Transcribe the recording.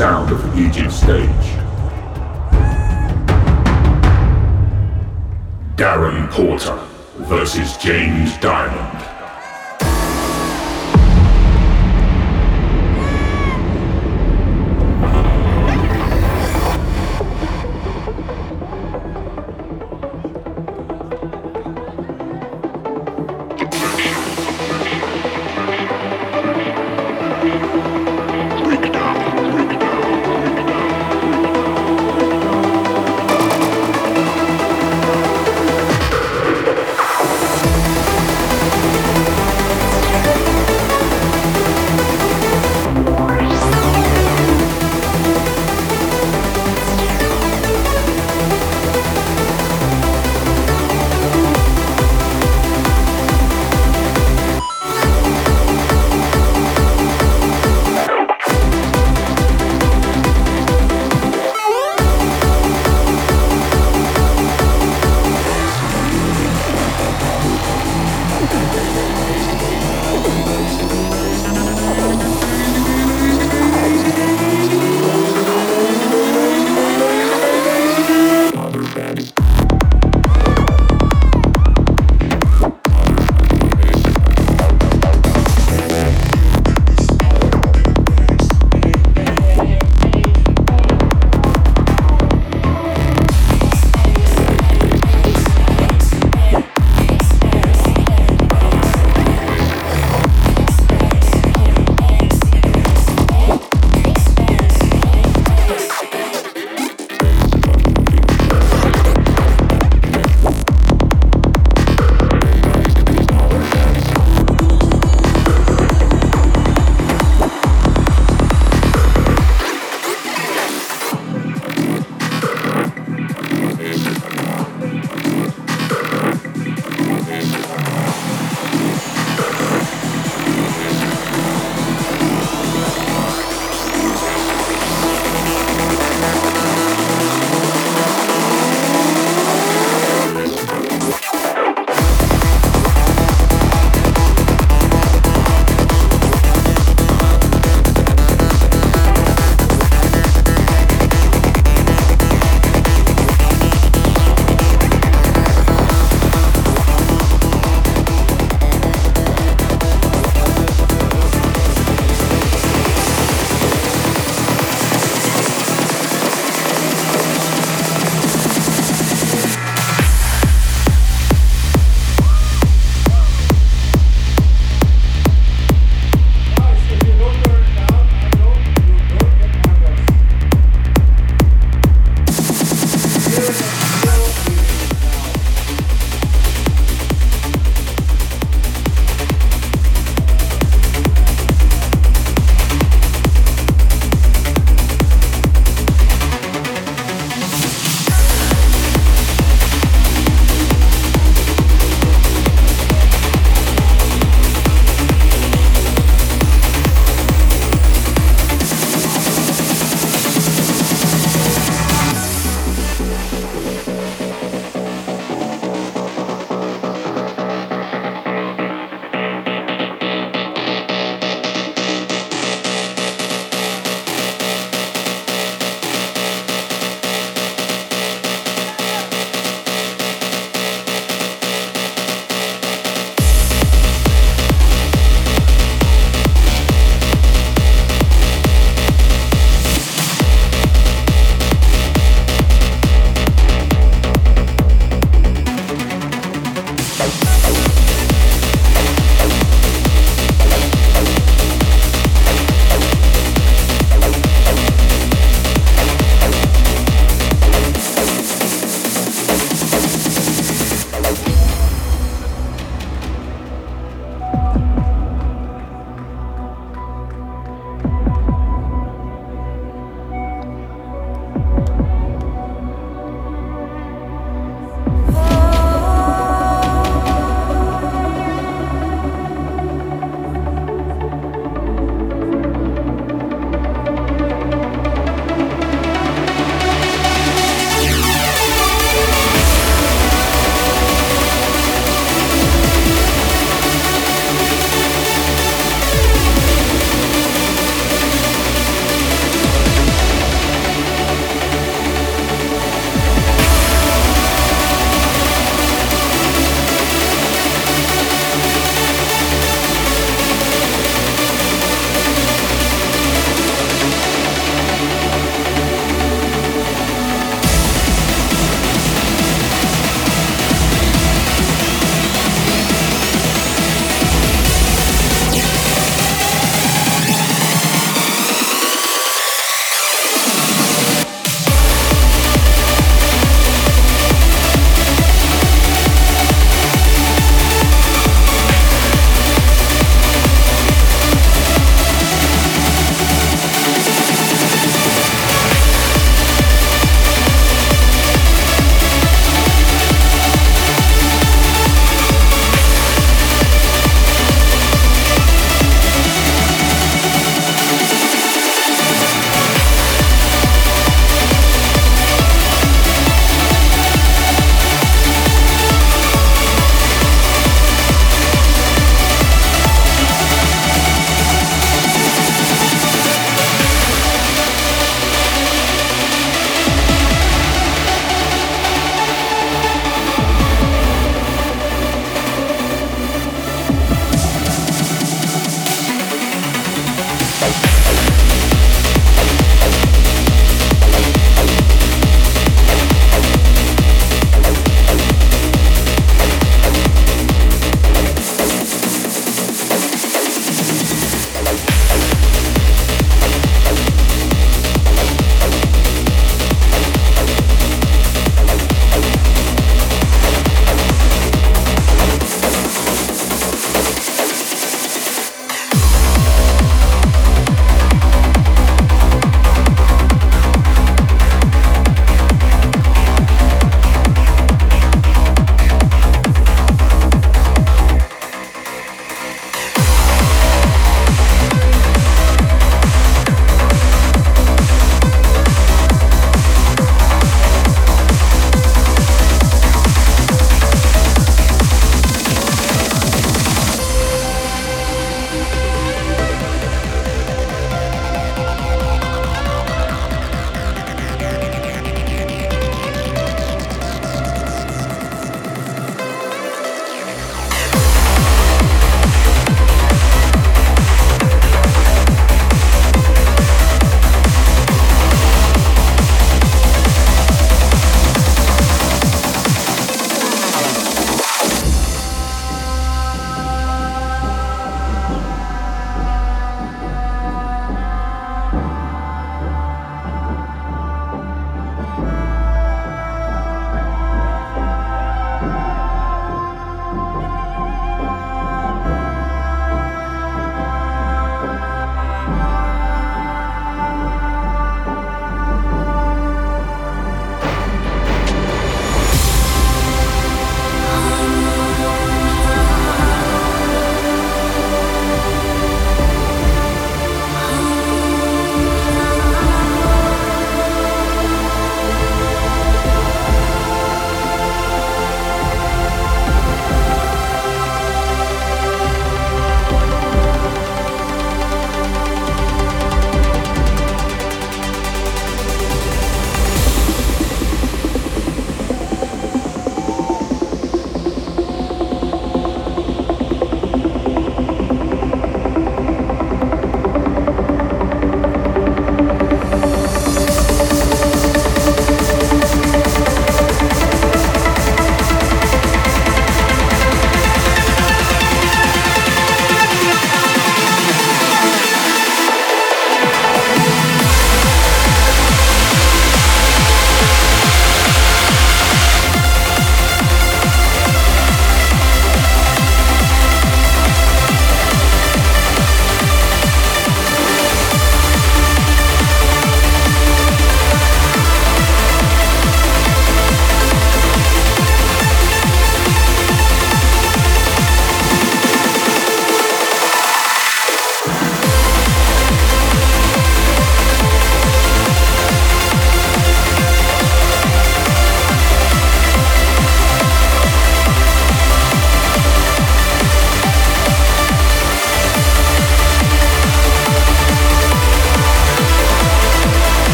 sound of Egypt stage. Darren Porter versus James Diamond.